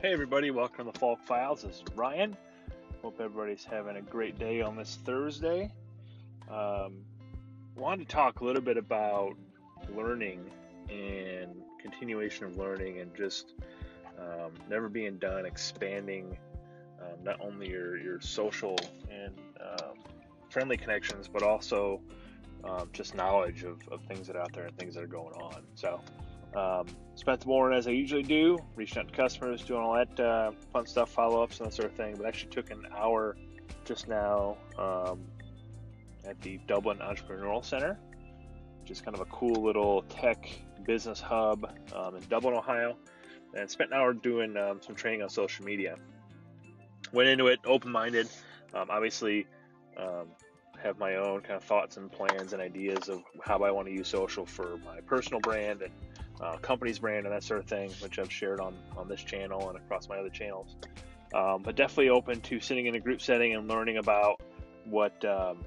Hey, everybody, welcome to the Falk Files. This is Ryan. Hope everybody's having a great day on this Thursday. Um, wanted to talk a little bit about learning and continuation of learning and just um, never being done, expanding um, not only your, your social and um, friendly connections, but also um, just knowledge of, of things that are out there and things that are going on. So, um, spent morning as I usually do, reaching out to customers, doing all that uh, fun stuff, follow ups, and that sort of thing. But actually took an hour just now um, at the Dublin Entrepreneurial Center, which is kind of a cool little tech business hub um, in Dublin, Ohio. And spent an hour doing um, some training on social media. Went into it open minded. Um, obviously, um, have my own kind of thoughts and plans and ideas of how I want to use social for my personal brand and uh, company's brand and that sort of thing, which I've shared on on this channel and across my other channels. Um, but definitely open to sitting in a group setting and learning about what um,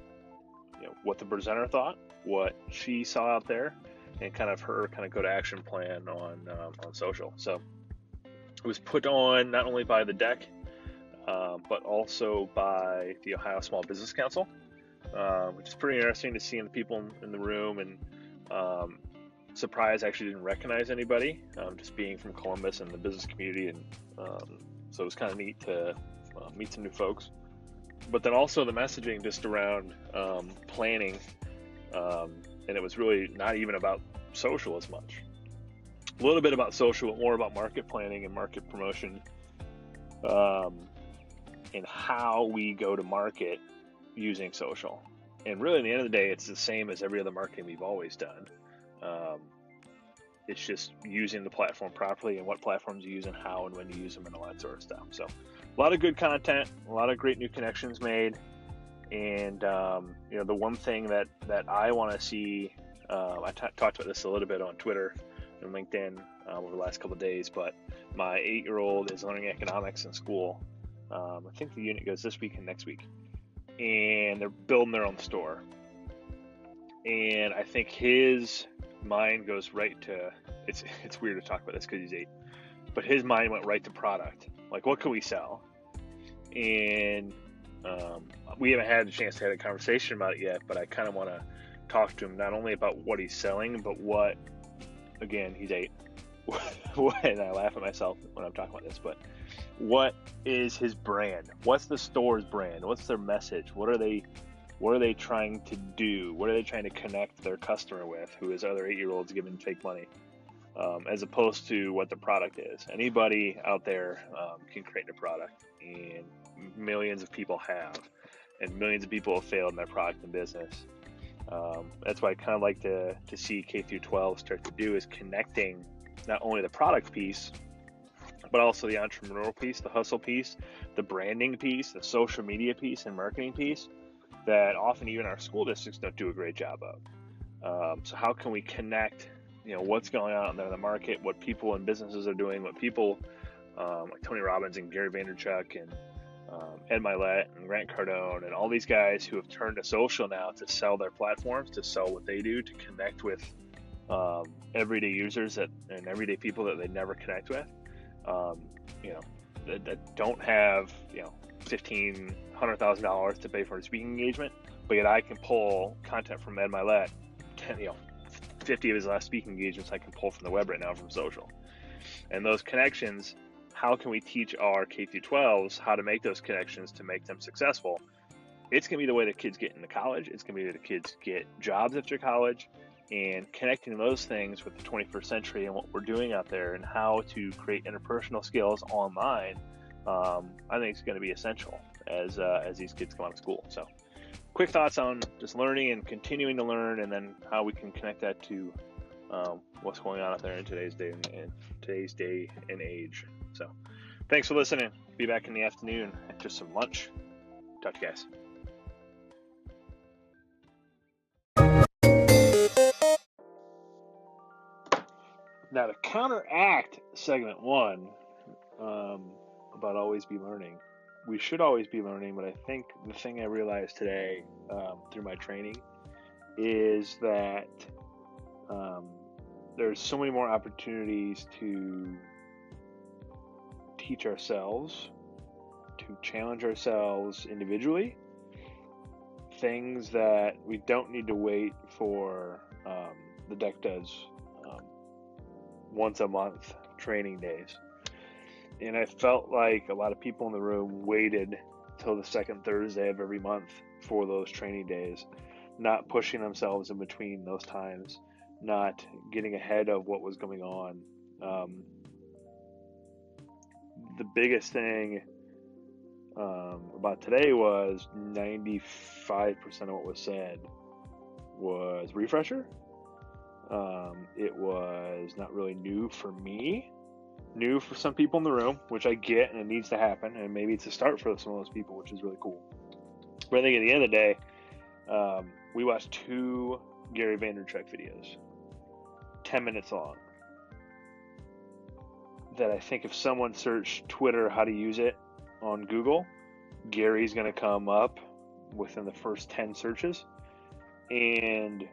you know what the presenter thought, what she saw out there, and kind of her kind of go to action plan on um, on social. So it was put on not only by the DEC, uh, but also by the Ohio Small Business Council, uh, which is pretty interesting to see the people in the room and um, surprised actually didn't recognize anybody, um, just being from Columbus and the business community, and um, so it was kind of neat to uh, meet some new folks. But then also the messaging just around um, planning, um, and it was really not even about social as much. A little bit about social, but more about market planning and market promotion, um, and how we go to market using social. And really, at the end of the day, it's the same as every other marketing we've always done. Um, it's just using the platform properly and what platforms you use and how and when you use them and all that sort of stuff. So, a lot of good content, a lot of great new connections made, and um, you know the one thing that that I want to see. Uh, I t- talked about this a little bit on Twitter and LinkedIn uh, over the last couple days, but my eight-year-old is learning economics in school. Um, I think the unit goes this week and next week, and they're building their own store. And I think his mind goes right to it's it's weird to talk about this because he's eight, but his mind went right to product. Like, what can we sell? And um, we haven't had a chance to have a conversation about it yet, but I kind of want to talk to him not only about what he's selling, but what, again, he's eight. and I laugh at myself when I'm talking about this, but what is his brand? What's the store's brand? What's their message? What are they what are they trying to do? What are they trying to connect their customer with, who is other eight year olds giving fake money, um, as opposed to what the product is? Anybody out there um, can create a product, and millions of people have, and millions of people have failed in their product and business. Um, that's why I kind of like to, to see K through 12 start to do is connecting not only the product piece, but also the entrepreneurial piece, the hustle piece, the branding piece, the social media piece, and marketing piece that often even our school districts don't do a great job of. Um, so how can we connect, you know, what's going on there in the market, what people and businesses are doing, what people um, like Tony Robbins and Gary Vaynerchuk and um, Ed Mylett and Grant Cardone and all these guys who have turned to social now to sell their platforms, to sell what they do, to connect with um, everyday users that, and everyday people that they never connect with. Um, you know, that, that don't have you know fifteen hundred thousand dollars to pay for a speaking engagement, but yet I can pull content from Ed Mylett, ten, you know, fifty of his last speaking engagements I can pull from the web right now from social, and those connections. How can we teach our K through 12s how to make those connections to make them successful? It's going to be the way that kids get into college. It's going to be the kids get jobs after college and connecting those things with the 21st century and what we're doing out there and how to create interpersonal skills online um, I think it's going to be essential as uh, as these kids come out of school. So, quick thoughts on just learning and continuing to learn, and then how we can connect that to um, what's going on out there in today's day and in today's day and age. So, thanks for listening. Be back in the afternoon after some lunch. Talk to you guys. Now, to counteract segment one, um, about always be learning. We should always be learning, but I think the thing I realized today um, through my training is that um, there's so many more opportunities to teach ourselves, to challenge ourselves individually, things that we don't need to wait for um, the DEC does once a month training days. And I felt like a lot of people in the room waited till the second Thursday of every month for those training days, not pushing themselves in between those times, not getting ahead of what was going on. Um, the biggest thing um, about today was 95% of what was said was refresher. Um, it was not really new for me, new for some people in the room, which I get and it needs to happen. And maybe it's a start for some of those people, which is really cool. But I think at the end of the day, um, we watched two Gary Vaynerchuk videos, 10 minutes long. That I think if someone searched Twitter how to use it on Google, Gary's going to come up within the first 10 searches. And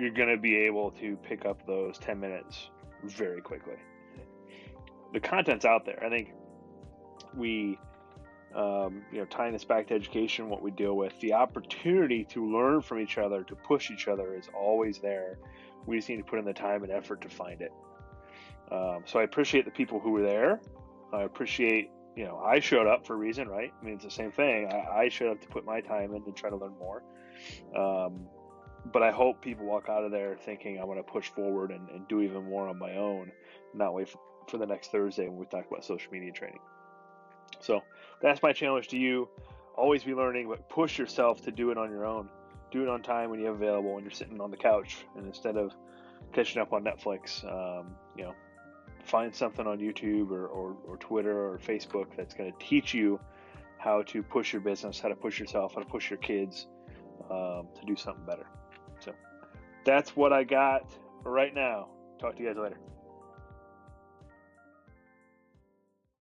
you're going to be able to pick up those 10 minutes very quickly. The content's out there. I think we, um, you know, tying this back to education, what we deal with, the opportunity to learn from each other, to push each other is always there. We just need to put in the time and effort to find it. Um, so I appreciate the people who were there. I appreciate, you know, I showed up for a reason, right? I mean, it's the same thing. I, I showed up to put my time in to try to learn more. Um, but I hope people walk out of there thinking I'm going to push forward and, and, do even more on my own, not wait for the next Thursday when we talk about social media training. So that's my challenge to you. Always be learning, but push yourself to do it on your own. Do it on time when you have available when you're sitting on the couch, and instead of catching up on Netflix, um, you know, find something on YouTube or, or, or Twitter or Facebook that's going to teach you how to push your business, how to push yourself, how to push your kids um, to do something better. That's what I got right now. Talk to you guys later.